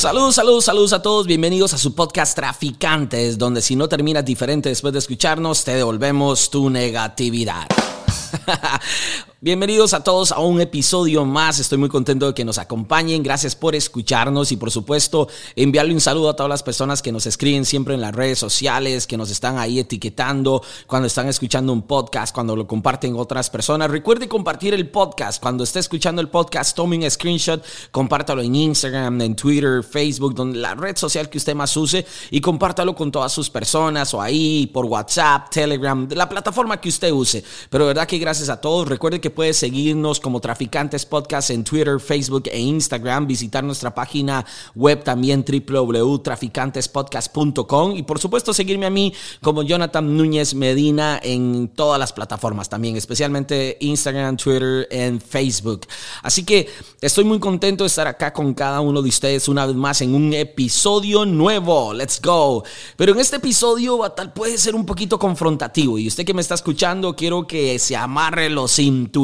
Saludos, saludos, saludos a todos. Bienvenidos a su podcast Traficantes, donde si no terminas diferente después de escucharnos, te devolvemos tu negatividad. Bienvenidos a todos a un episodio más. Estoy muy contento de que nos acompañen. Gracias por escucharnos y por supuesto enviarle un saludo a todas las personas que nos escriben siempre en las redes sociales, que nos están ahí etiquetando cuando están escuchando un podcast, cuando lo comparten otras personas. Recuerde compartir el podcast. Cuando esté escuchando el podcast, tome un screenshot, compártalo en Instagram, en Twitter, Facebook, donde la red social que usted más use y compártalo con todas sus personas o ahí por WhatsApp, Telegram, la plataforma que usted use. Pero verdad que gracias a todos. Recuerde que puedes seguirnos como Traficantes Podcast en Twitter, Facebook e Instagram. Visitar nuestra página web también www.traficantespodcast.com y por supuesto seguirme a mí como Jonathan Núñez Medina en todas las plataformas también, especialmente Instagram, Twitter en Facebook. Así que estoy muy contento de estar acá con cada uno de ustedes una vez más en un episodio nuevo. Let's go. Pero en este episodio tal puede ser un poquito confrontativo y usted que me está escuchando quiero que se amarre los cinturones.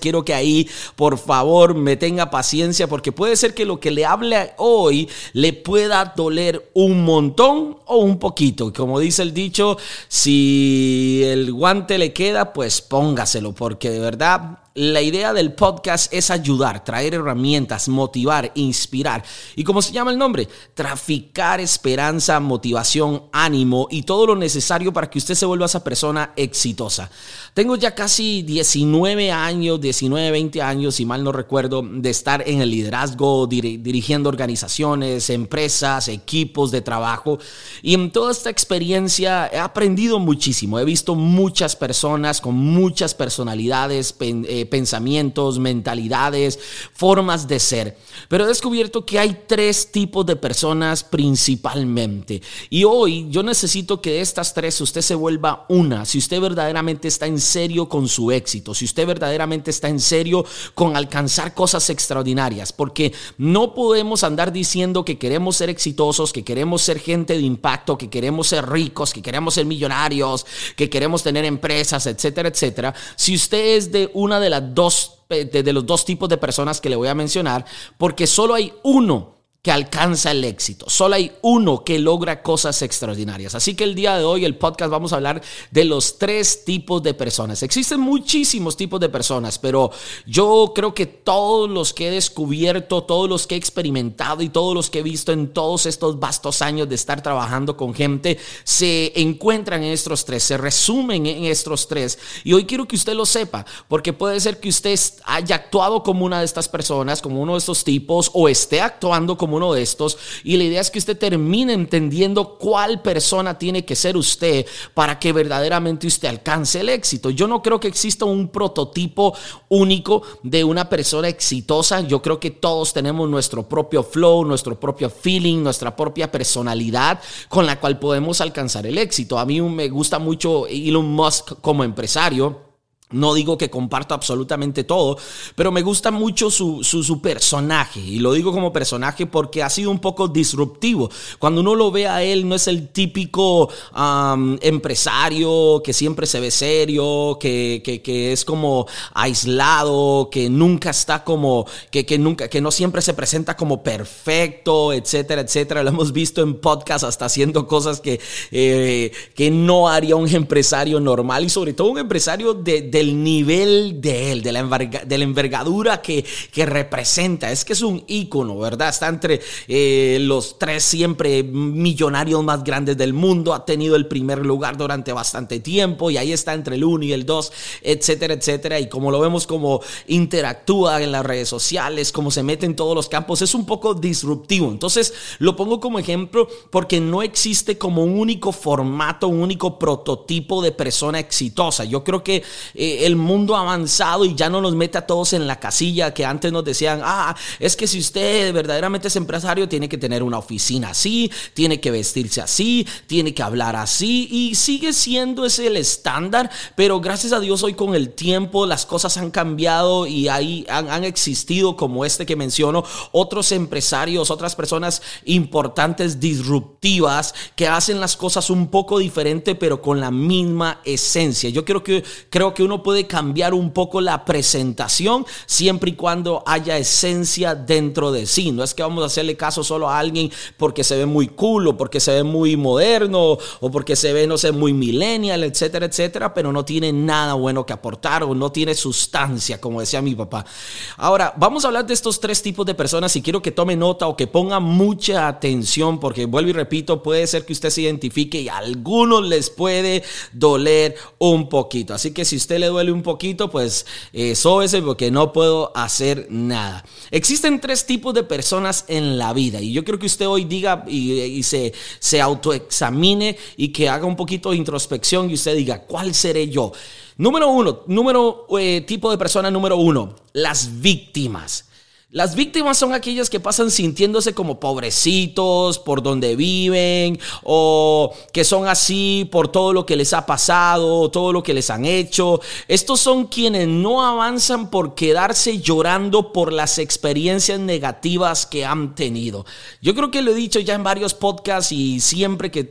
Quiero que ahí, por favor, me tenga paciencia porque puede ser que lo que le hable hoy le pueda doler un montón o un poquito. Como dice el dicho, si el guante le queda, pues póngaselo porque de verdad la idea del podcast es ayudar, traer herramientas, motivar, inspirar. Y como se llama el nombre, traficar esperanza, motivación, ánimo y todo lo necesario para que usted se vuelva esa persona exitosa. Tengo ya casi 19 años, 19, 20 años, si mal no recuerdo, de estar en el liderazgo, dirigiendo organizaciones, empresas, equipos de trabajo. Y en toda esta experiencia he aprendido muchísimo. He visto muchas personas con muchas personalidades, eh, pensamientos, mentalidades, formas de ser. Pero he descubierto que hay tres tipos de personas principalmente. Y hoy yo necesito que de estas tres usted se vuelva una. Si usted verdaderamente está en serio con su éxito, si usted verdaderamente está en serio con alcanzar cosas extraordinarias, porque no podemos andar diciendo que queremos ser exitosos, que queremos ser gente de impacto, que queremos ser ricos, que queremos ser millonarios, que queremos tener empresas, etcétera, etcétera. Si usted es de una de las dos de, los dos tipos de personas que le voy a mencionar, porque solo hay uno que alcanza el éxito. Solo hay uno que logra cosas extraordinarias. Así que el día de hoy, el podcast, vamos a hablar de los tres tipos de personas. Existen muchísimos tipos de personas, pero yo creo que todos los que he descubierto, todos los que he experimentado y todos los que he visto en todos estos vastos años de estar trabajando con gente, se encuentran en estos tres, se resumen en estos tres. Y hoy quiero que usted lo sepa, porque puede ser que usted haya actuado como una de estas personas, como uno de estos tipos, o esté actuando como de estos. Y la idea es que usted termine entendiendo cuál persona tiene que ser usted para que verdaderamente usted alcance el éxito. Yo no creo que exista un prototipo único de una persona exitosa. Yo creo que todos tenemos nuestro propio flow, nuestro propio feeling, nuestra propia personalidad con la cual podemos alcanzar el éxito. A mí me gusta mucho Elon Musk como empresario. No digo que comparto absolutamente todo, pero me gusta mucho su, su, personaje. Y lo digo como personaje porque ha sido un poco disruptivo. Cuando uno lo ve a él, no es el típico empresario que siempre se ve serio, que, que, es como aislado, que nunca está como, que, que, nunca, que no siempre se presenta como perfecto, etcétera, etcétera. Lo hemos visto en podcast hasta haciendo cosas que, eh, que no haría un empresario normal y sobre todo un empresario de del nivel de él, de la, envergadura que, representa. Es que es un ícono, ¿verdad? Está entre eh, los tres siempre millonarios más grandes del mundo, ha tenido el primer lugar durante bastante tiempo y ahí está entre el uno y el dos, etcétera, etcétera. Y como lo vemos, como interactúa en las redes sociales, como se mete en todos los campos, es un poco disruptivo. Entonces, lo pongo como ejemplo porque no existe como un único formato, un único prototipo de persona exitosa. Yo creo que el mundo avanzado y ya no nos mete a todos en la casilla que antes nos decían, ah, es que si usted verdaderamente es empresario, tiene que tener una oficina así, tiene que vestirse así, tiene que hablar así y sigue siendo ese el estándar, pero gracias a Dios hoy con el tiempo las cosas han cambiado y ahí han, existido como este que menciono, otros empresarios, otras personas importantes, disruptivas, que hacen las cosas un poco diferente, pero con la misma esencia. Yo que, creo que uno puede cambiar un poco la presentación siempre y cuando haya esencia dentro de sí. No es que vamos a hacerle caso solo a alguien porque se ve muy cool o porque se ve muy moderno o porque se ve, no sé, muy millennial, etcétera, etcétera, pero no tiene nada bueno que aportar o no tiene sustancia, como decía mi papá. Ahora, vamos a hablar de estos tres tipos de personas y quiero que tome nota o que ponga mucha atención porque vuelvo y repito, puede ser que usted se identifique y a algunos les puede doler un poquito. Así que si usted le duele un poquito, pues eso eh, es porque no puedo hacer nada. Existen tres tipos de personas en la vida y yo creo que usted hoy diga y, se, se autoexamine y que haga un poquito de introspección y usted diga, ¿cuál seré yo? Número uno, número eh, tipo de persona número uno, las víctimas. Las víctimas son aquellas que pasan sintiéndose como pobrecitos por donde viven o que son así por todo lo que les ha pasado, todo lo que les han hecho. Estos son quienes no avanzan por quedarse llorando por las experiencias negativas que han tenido. Yo creo que lo he dicho ya en varios podcasts y siempre que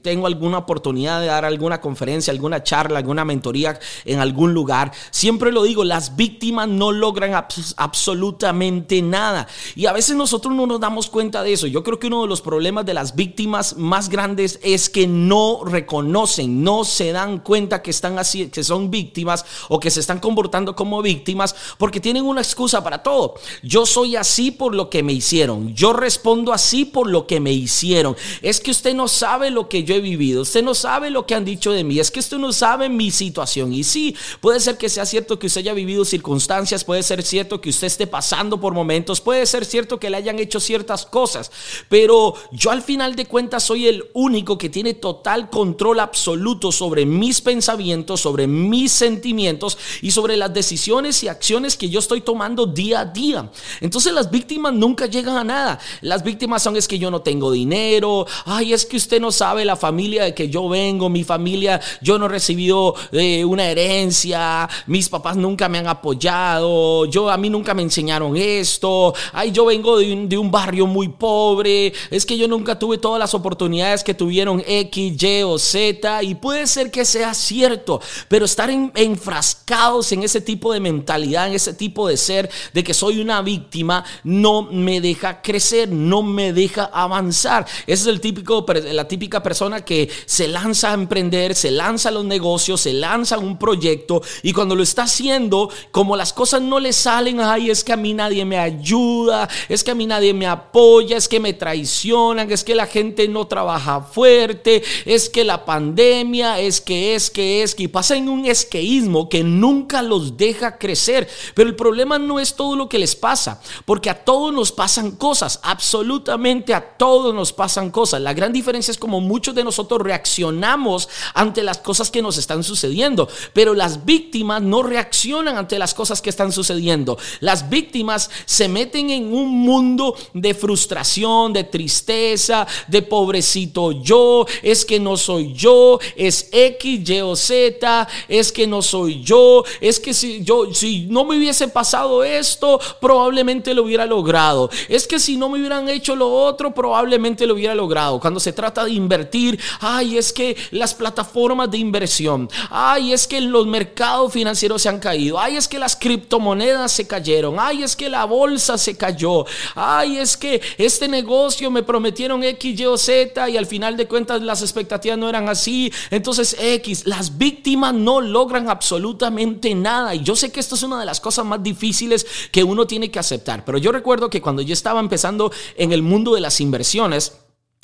tengo alguna oportunidad de dar alguna conferencia, alguna charla, alguna mentoría en algún lugar, siempre lo digo, las víctimas no logran absolutamente nada. Y a veces nosotros no nos damos cuenta de eso. Yo creo que uno de los problemas de las víctimas más grandes es que no reconocen, no se dan cuenta que están así, que son víctimas o que se están comportando como víctimas porque tienen una excusa para todo. Yo soy así por lo que me hicieron. Yo respondo así por lo que me hicieron. Es que usted no sabe lo que yo he vivido. Usted no sabe lo que han dicho de mí. Es que usted no sabe mi situación. Y sí, puede ser que sea cierto que usted haya vivido circunstancias. Puede ser cierto que usted esté pasando por momentos. Puede ser cierto que le hayan hecho ciertas cosas, pero yo al final de cuentas soy el único que tiene total control absoluto sobre mis pensamientos, sobre mis sentimientos y sobre las decisiones y acciones que yo estoy tomando día a día. Entonces las víctimas nunca llegan a nada. Las víctimas son es que yo no tengo dinero, ay, es que usted no sabe la familia de que yo vengo, mi familia, yo no he recibido eh, una herencia, mis papás nunca me han apoyado, yo a mí nunca me enseñaron eso esto, ay, yo vengo de un, barrio muy pobre, es que yo nunca tuve todas las oportunidades que tuvieron X, Y o Z, y puede ser que sea cierto, pero estar enfrascados en ese tipo de mentalidad, en ese tipo de ser, de que soy una víctima, no me deja crecer, no me deja avanzar. Esa es el típico, la típica persona que se lanza a emprender, se lanza a los negocios, se lanza a un proyecto, y cuando lo está haciendo, como las cosas no le salen, ay, es que a mí nadie me ayuda, es que a mí nadie me apoya, es que me traicionan, es que la gente no trabaja fuerte, es que la pandemia, es que es que es que y pasa en un esqueísmo que nunca los deja crecer. Pero el problema no es todo lo que les pasa, porque a todos nos pasan cosas, absolutamente a todos nos pasan cosas. La gran diferencia es como muchos de nosotros reaccionamos ante las cosas que nos están sucediendo, pero las víctimas no reaccionan ante las cosas que están sucediendo. Las víctimas se meten en un mundo de frustración, de tristeza, de pobrecito yo, es que no soy yo, es X, Y o Z, es que no soy yo, es que si yo si no me hubiese pasado esto, probablemente lo hubiera logrado. Es que si no me hubieran hecho lo otro, probablemente lo hubiera logrado. Cuando se trata de invertir, ay, es que las plataformas de inversión, ay, es que los mercados financieros se han caído, ay, es que las criptomonedas se cayeron, ay, es que la bolsa se cayó. Ay, es que este negocio me prometieron X, Y o Z y al final de cuentas las expectativas no eran así. Entonces X, las víctimas no logran absolutamente nada. Y yo sé que esto es una de las cosas más difíciles que uno tiene que aceptar. Pero yo recuerdo que cuando yo estaba empezando en el mundo de las inversiones,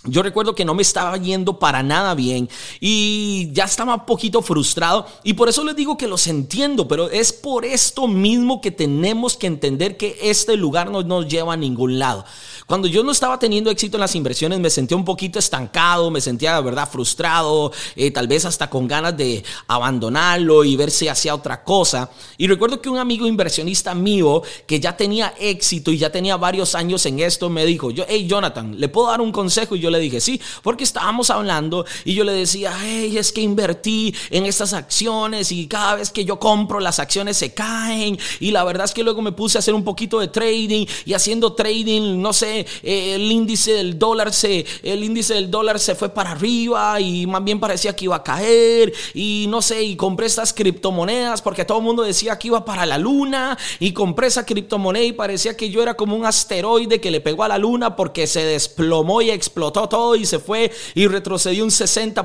yo recuerdo que no me estaba yendo para nada bien y ya estaba un poquito frustrado y por eso les digo que los entiendo, pero es por esto mismo que tenemos que entender que este lugar no nos lleva a ningún lado. Cuando yo no estaba teniendo éxito en las inversiones me sentía un poquito estancado, me sentía de verdad frustrado, eh, tal vez hasta con ganas de abandonarlo y ver si hacía otra cosa. Y recuerdo que un amigo inversionista mío que ya tenía éxito y ya tenía varios años en esto me dijo, yo, hey Jonathan, ¿le puedo dar un consejo? Y yo le dije, sí, porque estábamos hablando y yo le decía, hey, es que invertí en estas acciones y cada vez que yo compro las acciones se caen y la verdad es que luego me puse a hacer un poquito de trading y haciendo trading, no sé, eh, el índice del dólar se, el índice del dólar se fue para arriba y más bien parecía que iba a caer y no sé, y compré estas criptomonedas porque todo el mundo decía que iba para la luna y compré esa criptomoneda y parecía que yo era como un asteroide que le pegó a la luna porque se desplomó y explotó todo y se fue y retrocedió un 60%,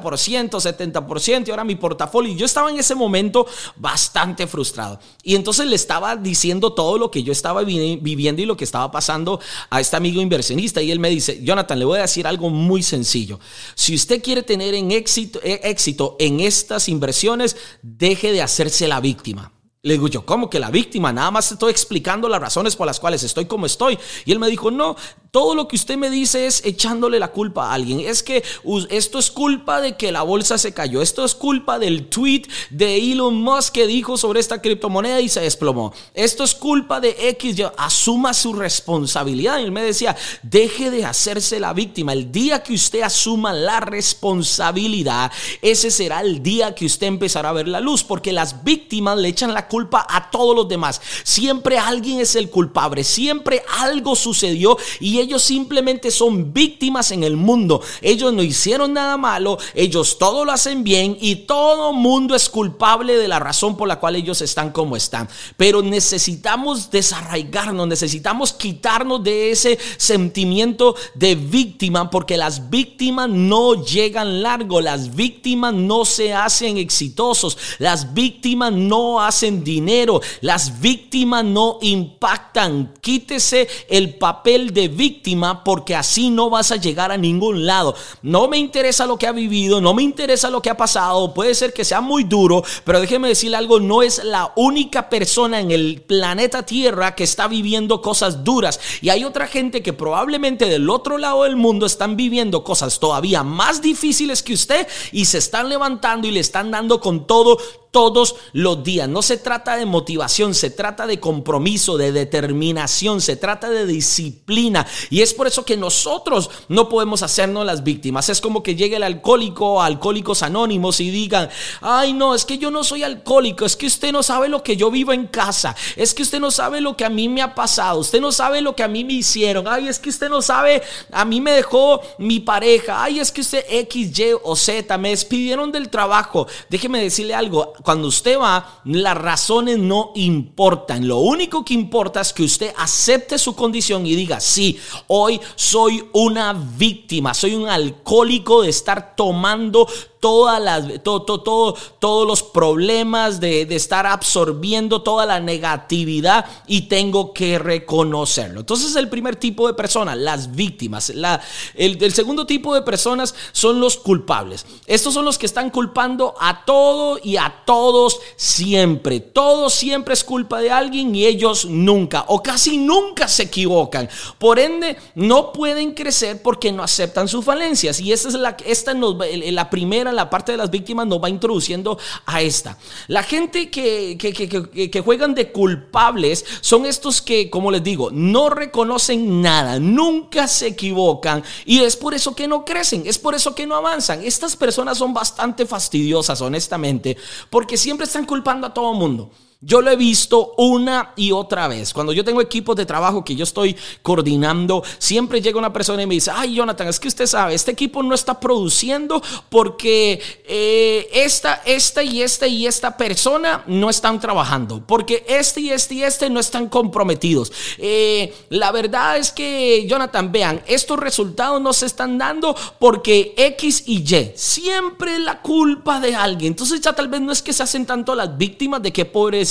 70% y ahora mi portafolio. Yo estaba en ese momento bastante frustrado. Y entonces le estaba diciendo todo lo que yo estaba viviendo y lo que estaba pasando a este amigo inversionista. Y él me dice, Jonathan, le voy a decir algo muy sencillo. Si usted quiere tener en éxito, eh, éxito en estas inversiones, deje de hacerse la víctima. Le digo yo, ¿cómo que la víctima? Nada más estoy explicando las razones por las cuales estoy como estoy. Y él me dijo, no, todo lo que usted me dice es echándole la culpa a alguien. Es que esto es culpa de que la bolsa se cayó. Esto es culpa del tweet de Elon Musk que dijo sobre esta criptomoneda y se desplomó. Esto es culpa de X. asuma su responsabilidad. Y él me decía, deje de hacerse la víctima. El día que usted asuma la responsabilidad, ese será el día que usted empezará a ver la luz. Porque las víctimas le echan la culpa a todos los demás. Siempre alguien es el culpable. Siempre algo sucedió y ellos simplemente son víctimas en el mundo. Ellos no hicieron nada malo, ellos todo lo hacen bien y todo mundo es culpable de la razón por la cual ellos están como están. Pero necesitamos desarraigarnos, necesitamos quitarnos de ese sentimiento de víctima porque las víctimas no llegan largo, las víctimas no se hacen exitosos, las víctimas no hacen dinero, las víctimas no impactan. Quítese el papel de víctima porque así no vas a llegar a ningún lado. No me interesa lo que ha vivido, no me interesa lo que ha pasado, puede ser que sea muy duro, pero déjeme decirle algo, no es la única persona en el planeta Tierra que está viviendo cosas duras y hay otra gente que probablemente del otro lado del mundo están viviendo cosas todavía más difíciles que usted y se están levantando y le están dando con todo todos los días. No se trata de motivación, se trata de compromiso, de determinación, se trata de disciplina. Y es por eso que nosotros no podemos hacernos las víctimas. Es como que llegue el alcohólico, alcohólicos anónimos y digan, ay no, es que yo no soy alcohólico, es que usted no sabe lo que yo vivo en casa, es que usted no sabe lo que a mí me ha pasado, usted no sabe lo que a mí me hicieron, ay, es que usted no sabe, a mí me dejó mi pareja, ay, es que usted X, Y o Z, me despidieron del trabajo. Déjeme decirle algo, cuando usted va, las razones no importan. Lo único que importa es que usted acepte su condición y diga, sí, hoy soy una víctima, soy un alcohólico de estar tomando todas las, todo, todo, todos los problemas de, estar absorbiendo toda la negatividad y tengo que reconocerlo. Entonces el primer tipo de personas, las víctimas. La, el, el segundo tipo de personas son los culpables. Estos son los que están culpando a todo y a todos siempre. Todo siempre es culpa de alguien y ellos nunca o casi nunca se equivocan. Por ende, no pueden crecer porque no aceptan sus falencias. Y esta es la, esta nos, la primera la parte de las víctimas nos va introduciendo a esta. La gente que, que, juegan de culpables son estos que, como les digo, no reconocen nada, nunca se equivocan y es por eso que no crecen, es por eso que no avanzan. Estas personas son bastante fastidiosas, honestamente, porque siempre están culpando a todo mundo. Yo lo he visto una y otra vez. Cuando yo tengo equipos de trabajo que yo estoy coordinando, siempre llega una persona y me dice, ay Jonathan, es que usted sabe, este equipo no está produciendo porque eh, esta, esta y esta y esta persona no están trabajando, porque este y este y este no están comprometidos. Eh, la verdad es que, Jonathan, vean, estos resultados no se están dando porque X y Y, siempre la culpa de alguien. Entonces ya tal vez no es que se hacen tanto las víctimas de que pobres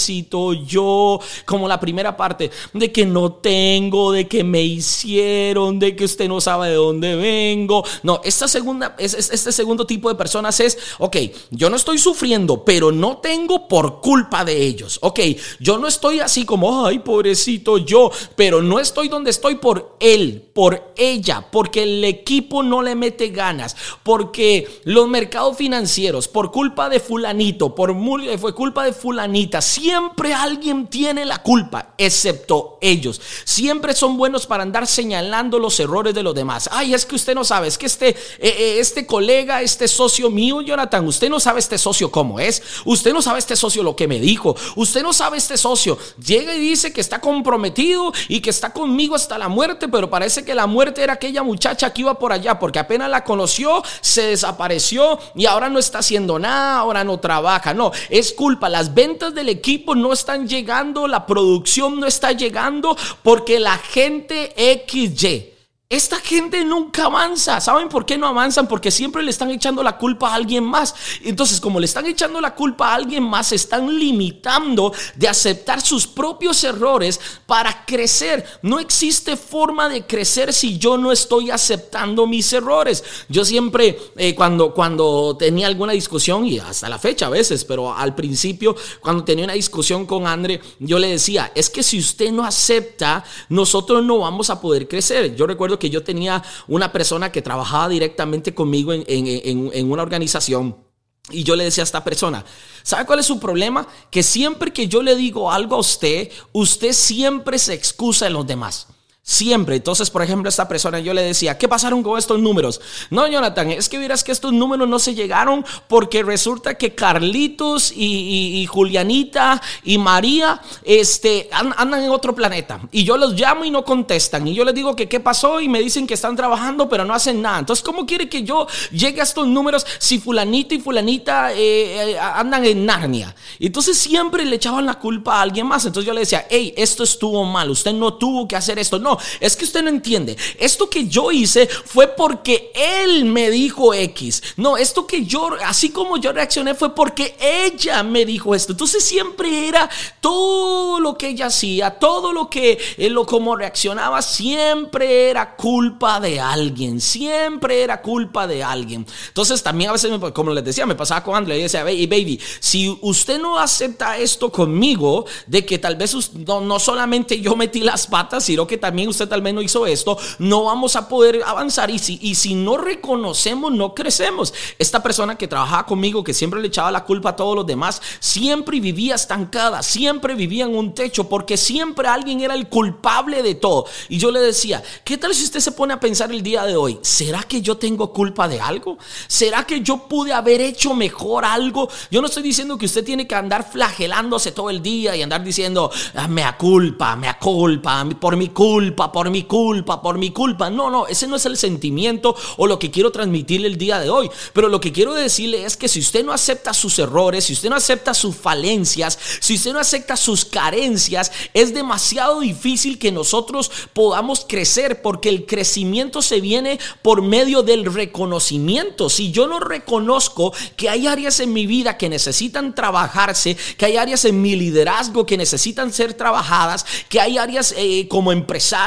yo, como la primera parte, de que no tengo, de que me hicieron, de que usted no sabe de dónde vengo. No, esta segunda, este segundo tipo de personas es, ok, yo no estoy sufriendo, pero no tengo por culpa de ellos. Ok, yo no estoy así como, ay, pobrecito yo, pero no estoy donde estoy por él, por ella, porque el equipo no le mete ganas, porque los mercados financieros, por culpa de fulanito, por fue culpa de fulanita, siempre alguien tiene la culpa, excepto ellos. Siempre son buenos para andar señalando los errores de los demás. Ay, es que usted no sabe, es que este, eh, eh, este colega, este socio mío, Jonathan, usted no sabe este socio cómo es. Usted no sabe este socio lo que me dijo. Usted no sabe este socio. Llega y dice que está comprometido y que está conmigo hasta la muerte, pero parece que la muerte era aquella muchacha que iba por allá, porque apenas la conoció, se desapareció y ahora no está haciendo nada, ahora no trabaja. No, es culpa. Las ventas del equipo no están llegando, la producción no está llegando porque la gente XY esta gente nunca avanza. ¿Saben por qué no avanzan? Porque siempre le están echando la culpa a alguien más. Entonces, como le están echando la culpa a alguien más, están limitando de aceptar sus propios errores para crecer. No existe forma de crecer si yo no estoy aceptando mis errores. Yo siempre, eh, cuando, cuando tenía alguna discusión, y hasta la fecha a veces, pero al principio, cuando tenía una discusión con Andre, yo le decía, es que si usted no acepta, nosotros no vamos a poder crecer. Yo recuerdo que yo tenía una persona que trabajaba directamente conmigo en, una organización. Y yo le decía a esta persona, ¿sabe cuál es su problema? Que siempre que yo le digo algo a usted, usted siempre se excusa en los demás. Siempre. Entonces, por ejemplo, esta persona yo le decía, ¿qué pasaron con estos números? No, Jonathan, es que verás que estos números no se llegaron porque resulta que Carlitos y, Julianita y María este, andan en otro planeta. Y yo los llamo y no contestan. Y yo les digo que qué pasó y me dicen que están trabajando pero no hacen nada. Entonces, ¿cómo quiere que yo llegue a estos números si fulanito y fulanita eh, eh, andan en Narnia? Entonces siempre le echaban la culpa a alguien más. Entonces yo le decía, hey, esto estuvo mal, usted no tuvo que hacer esto. No, es que usted no entiende. Esto que yo hice fue porque él me dijo X. No, esto que yo, así como yo reaccioné, fue porque ella me dijo esto. Entonces siempre era todo lo que ella hacía, todo lo que, él, lo como reaccionaba, siempre era culpa de alguien. Siempre era culpa de alguien. Entonces también a veces, como les decía, me pasaba con Andrea y decía, baby, baby, si usted no acepta esto conmigo, de que tal vez no, no solamente yo metí las patas, sino que también usted al menos hizo esto, no vamos a poder avanzar. Y si, y si no reconocemos, no crecemos. Esta persona que trabajaba conmigo, que siempre le echaba la culpa a todos los demás, siempre vivía estancada, siempre vivía en un techo, porque siempre alguien era el culpable de todo. Y yo le decía, ¿qué tal si usted se pone a pensar el día de hoy? ¿Será que yo tengo culpa de algo? ¿Será que yo pude haber hecho mejor algo? Yo no estoy diciendo que usted tiene que andar flagelándose todo el día y andar diciendo, ah, me culpa, me culpa, por mi culpa por mi culpa, por mi culpa. No, no, ese no es el sentimiento o lo que quiero transmitirle el día de hoy. Pero lo que quiero decirle es que si usted no acepta sus errores, si usted no acepta sus falencias, si usted no acepta sus carencias, es demasiado difícil que nosotros podamos crecer porque el crecimiento se viene por medio del reconocimiento. Si yo no reconozco que hay áreas en mi vida que necesitan trabajarse, que hay áreas en mi liderazgo que necesitan ser trabajadas, que hay áreas eh, como empresario,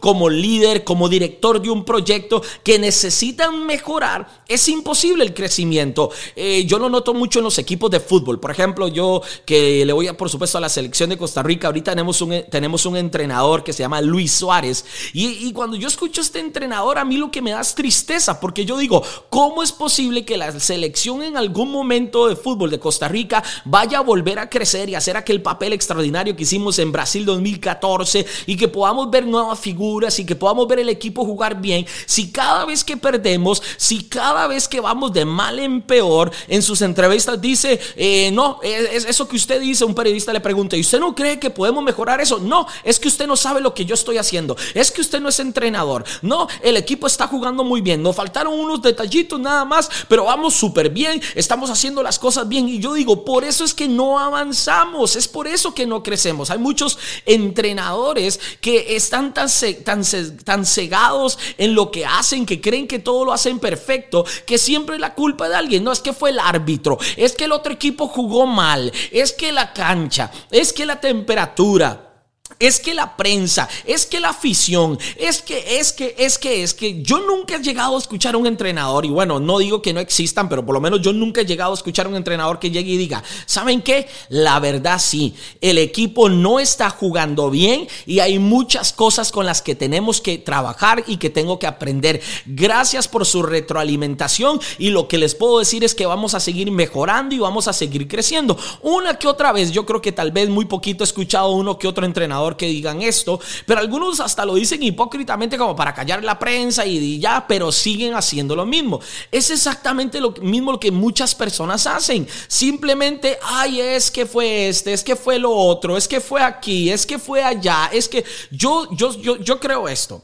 como líder, como director de un proyecto que necesitan mejorar, es imposible el crecimiento. Eh, yo lo noto mucho en los equipos de fútbol. Por ejemplo, yo que le voy a, por supuesto, a la selección de Costa Rica, ahorita tenemos un, tenemos un entrenador que se llama Luis Suárez. Y, cuando yo escucho este entrenador, a mí lo que me da es tristeza, porque yo digo, ¿cómo es posible que la selección en algún momento de fútbol de Costa Rica vaya a volver a crecer y hacer aquel papel extraordinario que hicimos en Brasil 2014 y que podamos ver nuevas figuras y que podamos ver el equipo jugar bien, si cada vez que perdemos, si cada vez que vamos de mal en peor, en sus entrevistas dice, eh, no, es, eso que usted dice, un periodista le pregunta, ¿y usted no cree que podemos mejorar eso? No, es que usted no sabe lo que yo estoy haciendo, es que usted no es entrenador, no, el equipo está jugando muy bien, nos faltaron unos detallitos nada más, pero vamos súper bien, estamos haciendo las cosas bien y yo digo, por eso es que no avanzamos, es por eso que no crecemos. Hay muchos entrenadores que están tan, tan, tan cegados en lo que hacen, que creen que todo lo hacen perfecto, que siempre la culpa de alguien. No es que fue el árbitro, es que el otro equipo jugó mal, es que la cancha, es que la temperatura. Es que la prensa, es que la afición, es que, es que, es que, es que yo nunca he llegado a escuchar a un entrenador, y bueno, no digo que no existan, pero por lo menos yo nunca he llegado a escuchar a un entrenador que llegue y diga, ¿saben qué? La verdad sí, el equipo no está jugando bien y hay muchas cosas con las que tenemos que trabajar y que tengo que aprender. Gracias por su retroalimentación y lo que les puedo decir es que vamos a seguir mejorando y vamos a seguir creciendo. Una que otra vez, yo creo que tal vez muy poquito he escuchado uno que otro entrenador que digan esto, pero algunos hasta lo dicen hipócritamente como para callar la prensa y ya, pero siguen haciendo lo mismo. Es exactamente lo mismo que muchas personas hacen. Simplemente, ay, es que fue este, es que fue lo otro, es que fue aquí, es que fue allá, es que yo, yo, yo, yo creo esto.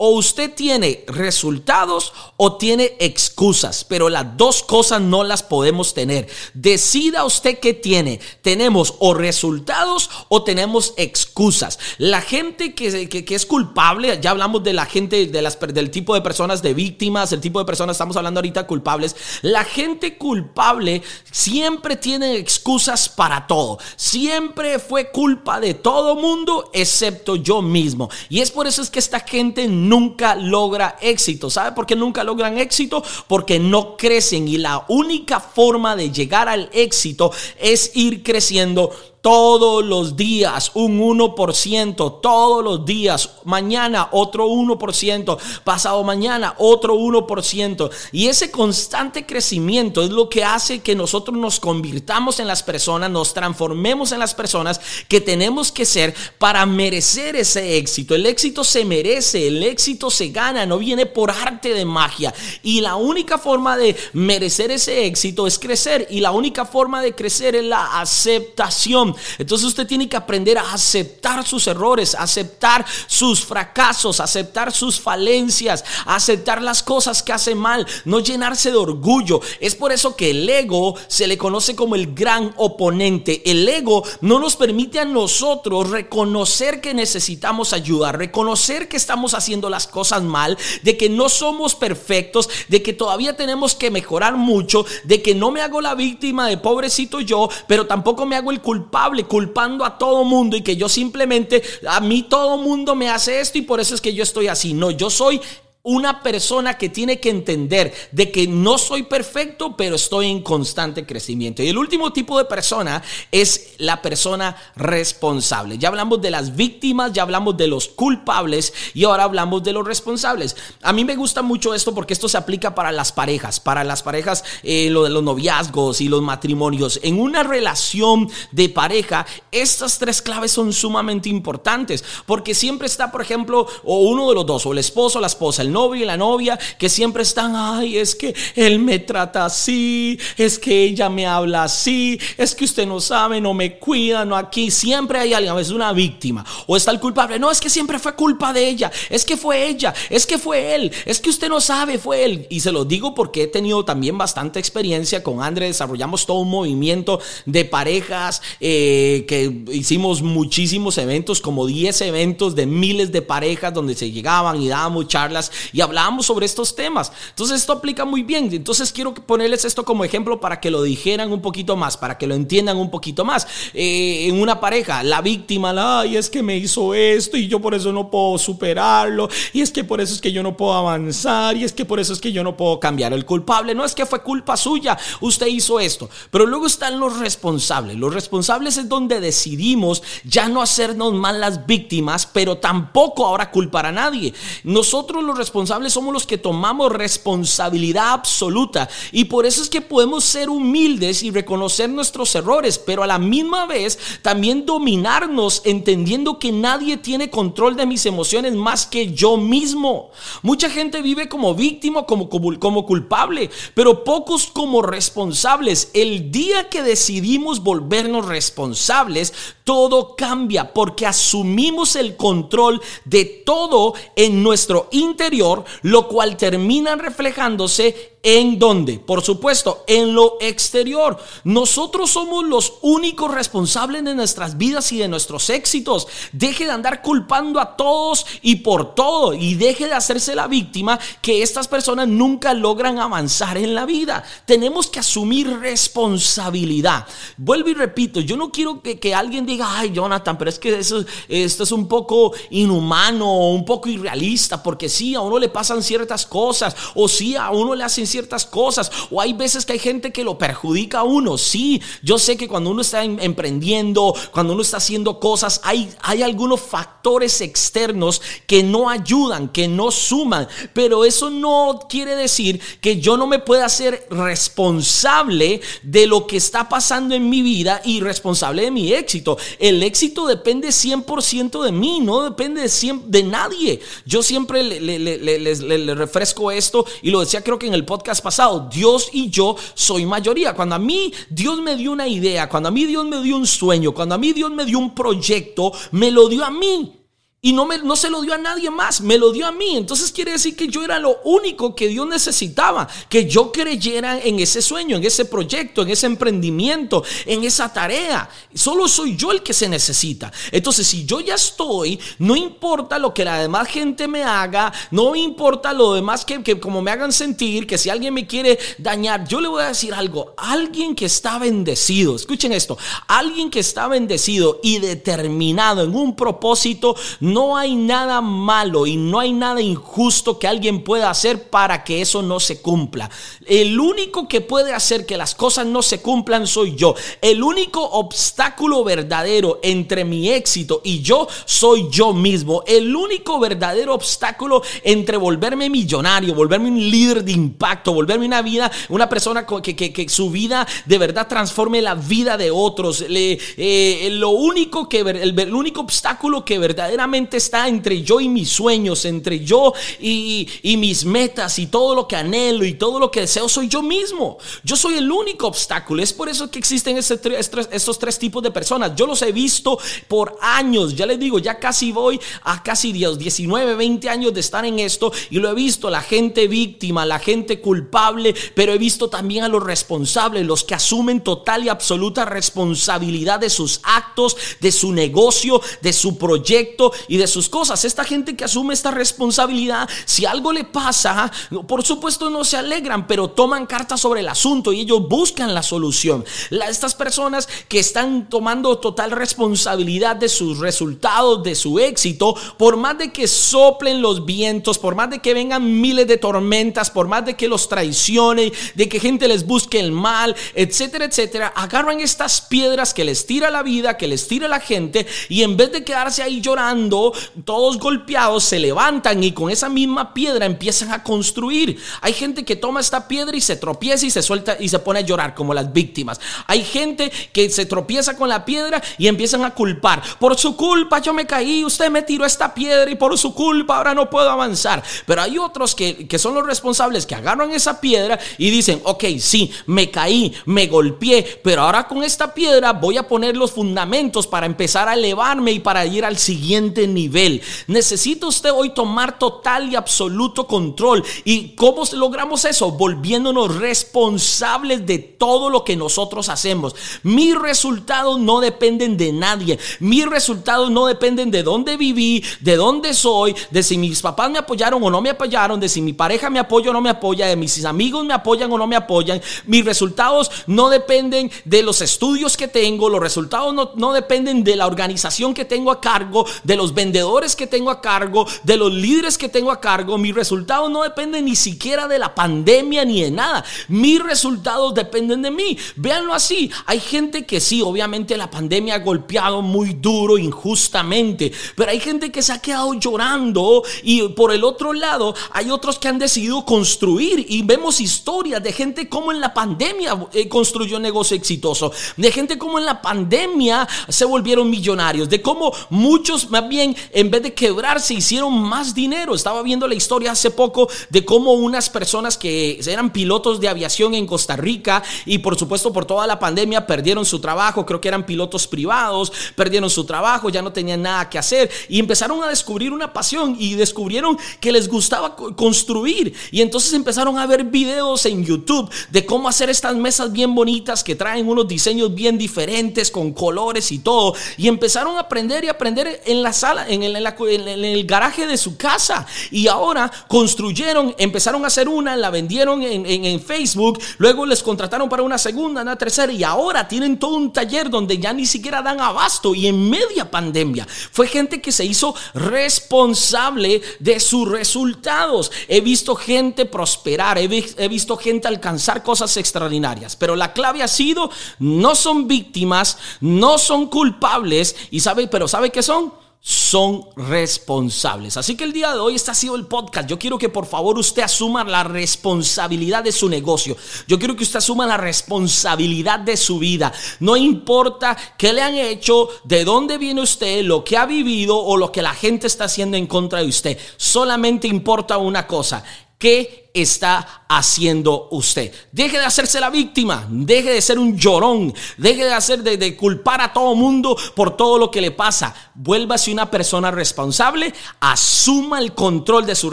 O usted tiene resultados o tiene excusas, pero las dos cosas no las podemos tener. Decida usted qué tiene. Tenemos o resultados o tenemos excusas. La gente que, que, es culpable, ya hablamos de la gente, de las, del tipo de personas de víctimas, el tipo de personas, estamos hablando ahorita culpables. La gente culpable siempre tiene excusas para todo. Siempre fue culpa de todo mundo excepto yo mismo. Y es por eso es que esta gente nunca logra éxito. ¿Sabe por qué nunca logran éxito? Porque no crecen y la única forma de llegar al éxito es ir creciendo todos los días un 1%, todos los días, mañana otro 1%, pasado mañana otro 1%. Y ese constante crecimiento es lo que hace que nosotros nos convirtamos en las personas, nos transformemos en las personas que tenemos que ser para merecer ese éxito. El éxito se merece, el éxito se gana, no viene por arte de magia. Y la única forma de merecer ese éxito es crecer. Y la única forma de crecer es la aceptación entonces usted tiene que aprender a aceptar sus errores, aceptar sus fracasos, aceptar sus falencias, aceptar las cosas que hace mal, no llenarse de orgullo. Es por eso que el ego se le conoce como el gran oponente. El ego no nos permite a nosotros reconocer que necesitamos ayuda, reconocer que estamos haciendo las cosas mal, de que no somos perfectos, de que todavía tenemos que mejorar mucho, de que no me hago la víctima de pobrecito yo, pero tampoco me hago el culpable culpando a todo mundo y que yo simplemente, a mí todo mundo me hace esto y por eso es que yo estoy así. No, yo soy una persona que tiene que entender de que no soy perfecto, pero estoy en constante crecimiento. Y el último tipo de persona es la persona responsable. Ya hablamos de las víctimas, ya hablamos de los culpables y ahora hablamos de los responsables. A mí me gusta mucho esto porque esto se aplica para las parejas, para las parejas, eh, lo de los noviazgos y los matrimonios. En una relación de pareja, estas tres claves son sumamente importantes porque siempre está, por ejemplo, o uno de los dos, o el esposo la esposa, el novio y la novia que siempre están, ay, es que él me trata así, es que ella me habla así, es que usted no sabe, no me cuida, no aquí. Siempre hay alguien, a veces una víctima o está el culpable. No, es que siempre fue culpa de ella, es que fue ella, es que fue él, es que usted no sabe, fue él. Y se lo digo porque he tenido también bastante experiencia con André, desarrollamos todo un movimiento de parejas eh, que hicimos muchísimos eventos, como 10 eventos de miles de parejas donde se llegaban y dábamos charlas y hablábamos sobre estos temas. Entonces esto aplica muy bien. Entonces quiero ponerles esto como ejemplo para que lo dijeran un poquito más, para que lo entiendan un poquito más. Eh, en una pareja, la víctima, la, ay, es que me hizo esto y yo por eso no puedo superarlo, y es que por eso es que yo no puedo avanzar, y es que por eso es que yo no puedo cambiar. El culpable no es que fue culpa suya, usted hizo esto. Pero luego están los responsables. Los responsables es donde decidimos ya no hacernos mal las víctimas, pero tampoco ahora culpar a nadie. Nosotros los responsables somos los que tomamos responsabilidad absoluta. Y por eso es que podemos ser humildes y reconocer nuestros errores, pero a la misma vez también dominarnos entendiendo que nadie tiene control de mis emociones más que yo mismo. Mucha gente vive como víctima, como, como, como culpable, pero pocos como responsables. El día que decidimos volvernos responsables, todo cambia porque asumimos el control de todo en nuestro interior lo cual termina reflejándose ¿En dónde? Por supuesto, en lo exterior. Nosotros somos los únicos responsables de nuestras vidas y de nuestros éxitos. Deje de andar culpando a todos y por todo y deje de hacerse la víctima que estas personas nunca logran avanzar en la vida. Tenemos que asumir responsabilidad. Vuelvo y repito, yo no quiero que, que alguien diga, ay Jonathan, pero es que eso, esto es un poco inhumano un poco irrealista, porque sí, a uno le pasan ciertas cosas o sí, a uno le hacen ciertas cosas o hay veces que hay gente que lo perjudica a uno. Sí, yo sé que cuando uno está em, emprendiendo, cuando uno está haciendo cosas, hay, hay algunos factores externos que no ayudan, que no suman, pero eso no quiere decir que yo no me pueda hacer responsable de lo que está pasando en mi vida y responsable de mi éxito. El éxito depende 100% de mí, no depende de, de nadie. Yo siempre le, le refresco esto y lo decía creo que en el podcast pasado, Dios y yo soy mayoría. Cuando a mí Dios me dio una idea, cuando a mí Dios me dio un sueño, cuando a mí Dios me dio un proyecto, me lo dio a mí. Y no, me, no se lo dio a nadie más, me lo dio a mí. Entonces quiere decir que yo era lo único que Dios necesitaba, que yo creyera en ese sueño, en ese proyecto, en ese emprendimiento, en esa tarea. Solo soy yo el que se necesita. Entonces si yo ya estoy, no importa lo que la demás gente me haga, no importa lo demás que, que como me hagan sentir, que si alguien me quiere dañar, yo le voy a decir algo. Alguien que está bendecido, escuchen esto, alguien que está bendecido y determinado en un propósito, no hay nada malo y no hay nada injusto que alguien pueda hacer para que eso no se cumpla. El único que puede hacer que las cosas no se cumplan soy yo. El único obstáculo verdadero entre mi éxito y yo soy yo mismo. El único verdadero obstáculo entre volverme millonario, volverme un líder de impacto, volverme una vida, una persona que, que, su vida de verdad transforme la vida de otros. Eh, lo único que el único obstáculo que verdaderamente está entre yo y mis sueños, entre yo y, mis metas y todo lo que anhelo y todo lo que deseo, soy yo mismo. Yo soy el único obstáculo. Es por eso que existen estos tres tipos de personas. Yo los he visto por años. Ya les digo, ya casi voy a casi 19, 20 años de estar en esto y lo he visto, la gente víctima, la gente culpable, pero he visto también a los responsables, los que asumen total y absoluta responsabilidad de sus actos, de su negocio, de su proyecto y de sus cosas. Esta gente que asume esta responsabilidad, si algo le pasa, por supuesto no se alegran, pero toman cartas sobre el asunto y ellos buscan la solución. estas personas que están tomando total responsabilidad de sus resultados, de su éxito, por más de que soplen los vientos, por más de que vengan miles de tormentas, por más de que los traicionen, de que gente les busque el mal, etcétera, etcétera, agarran estas piedras que les tira la vida, que les tira la gente y en vez de quedarse ahí llorando, todos golpeados, se levantan y con esa misma piedra empiezan a construir. Hay gente que toma esta piedra y se tropieza y se suelta y se pone a llorar como las víctimas. Hay gente que se tropieza con la piedra y empiezan a culpar. Por su culpa yo me caí, usted me tiró esta piedra y por su culpa ahora no puedo avanzar. Pero hay otros que, que son los responsables que agarran esa piedra y dicen, ok, sí, me caí, me golpeé, pero ahora con esta piedra voy a poner los fundamentos para empezar a elevarme y para ir al siguiente nivel. Necesita usted hoy tomar total y absoluto control. ¿Y cómo logramos eso? Volviéndonos responsables de todo lo que nosotros hacemos. Mis resultados no dependen de nadie. Mis resultados no dependen de dónde viví, de dónde soy, de si mis papás me apoyaron o no me apoyaron, de si mi pareja me apoya o no me apoya, de mis amigos me apoyan o no me apoyan. Mis resultados no dependen de los estudios que tengo, los resultados no, no dependen de la organización que tengo a cargo, de los vendedores que tengo a cargo, de los líderes que tengo a cargo. Mis resultados no dependen ni siquiera de la pandemia ni de nada. Mis resultados dependen de mí. Véanlo así. Hay gente que sí, obviamente la pandemia ha golpeado muy duro, injustamente, pero hay gente que se ha quedado llorando y por el otro lado hay otros que han decidido construir y vemos historias de gente como en la pandemia eh, construyó un negocio exitoso, de gente como en la pandemia se volvieron millonarios, de cómo muchos más bien en vez de quebrarse, hicieron más dinero. Estaba viendo la historia hace poco de cómo unas personas que eran pilotos de aviación en Costa Rica y por supuesto por toda la pandemia perdieron su trabajo, creo que eran pilotos privados, perdieron su trabajo, ya no tenían nada que hacer. Y empezaron a descubrir una pasión y descubrieron que les gustaba construir. Y entonces empezaron a ver videos en YouTube de cómo hacer estas mesas bien bonitas que traen unos diseños bien diferentes con colores y todo. Y empezaron a aprender y aprender en la sala, en el, garaje de su casa y ahora construyeron, empezaron a hacer una, la vendieron en, Facebook, luego les contrataron para una segunda, una tercera y ahora tienen todo un taller donde ya ni siquiera dan abasto y en media pandemia fue gente que se hizo responsable de sus resultados. He visto gente prosperar, he, he visto gente alcanzar cosas extraordinarias, pero la clave ha sido no son víctimas, no son culpables y sabe, pero sabe qué son? Son responsables. Así que el día de hoy este ha sido el podcast. Yo quiero que por favor usted asuma la responsabilidad de su negocio. Yo quiero que usted asuma la responsabilidad de su vida. No importa qué le han hecho, de dónde viene usted, lo que ha vivido o lo que la gente está haciendo en contra de usted. Solamente importa una cosa. ¿Qué está haciendo usted? Deje de hacerse la víctima, deje de ser un llorón, deje de hacer de, culpar a todo mundo por todo lo que le pasa. Vuélvase una persona responsable, asuma el control de sus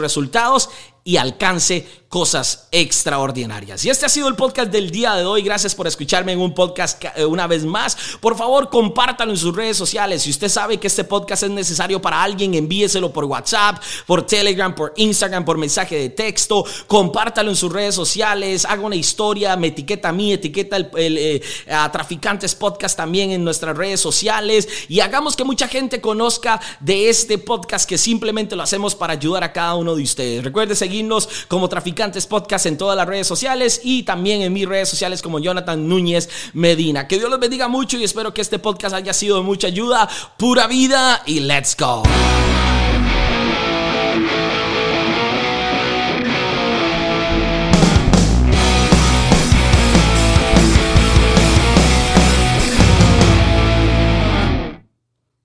resultados y alcance cosas extraordinarias. Y este ha sido el podcast del día de hoy. Gracias por escucharme en un podcast eh, una vez más. Por favor, compártalo en sus redes sociales. Si usted sabe que este podcast es necesario para alguien, envíeselo por WhatsApp, por Telegram, por Instagram, por mensaje de texto. Compártalo en sus redes sociales. Haga una historia, me etiqueta a mí, etiqueta eh, a Traficantes Podcast también en nuestras redes sociales. Y hagamos que mucha gente conozca de este podcast que simplemente lo hacemos para ayudar a cada uno de ustedes. Recuerde seguir como Traficantes Podcast en todas las redes sociales y también en mis redes sociales como Jonathan Núñez Medina. Que Dios los bendiga mucho y espero que este podcast haya sido de mucha ayuda. Pura vida y let's go.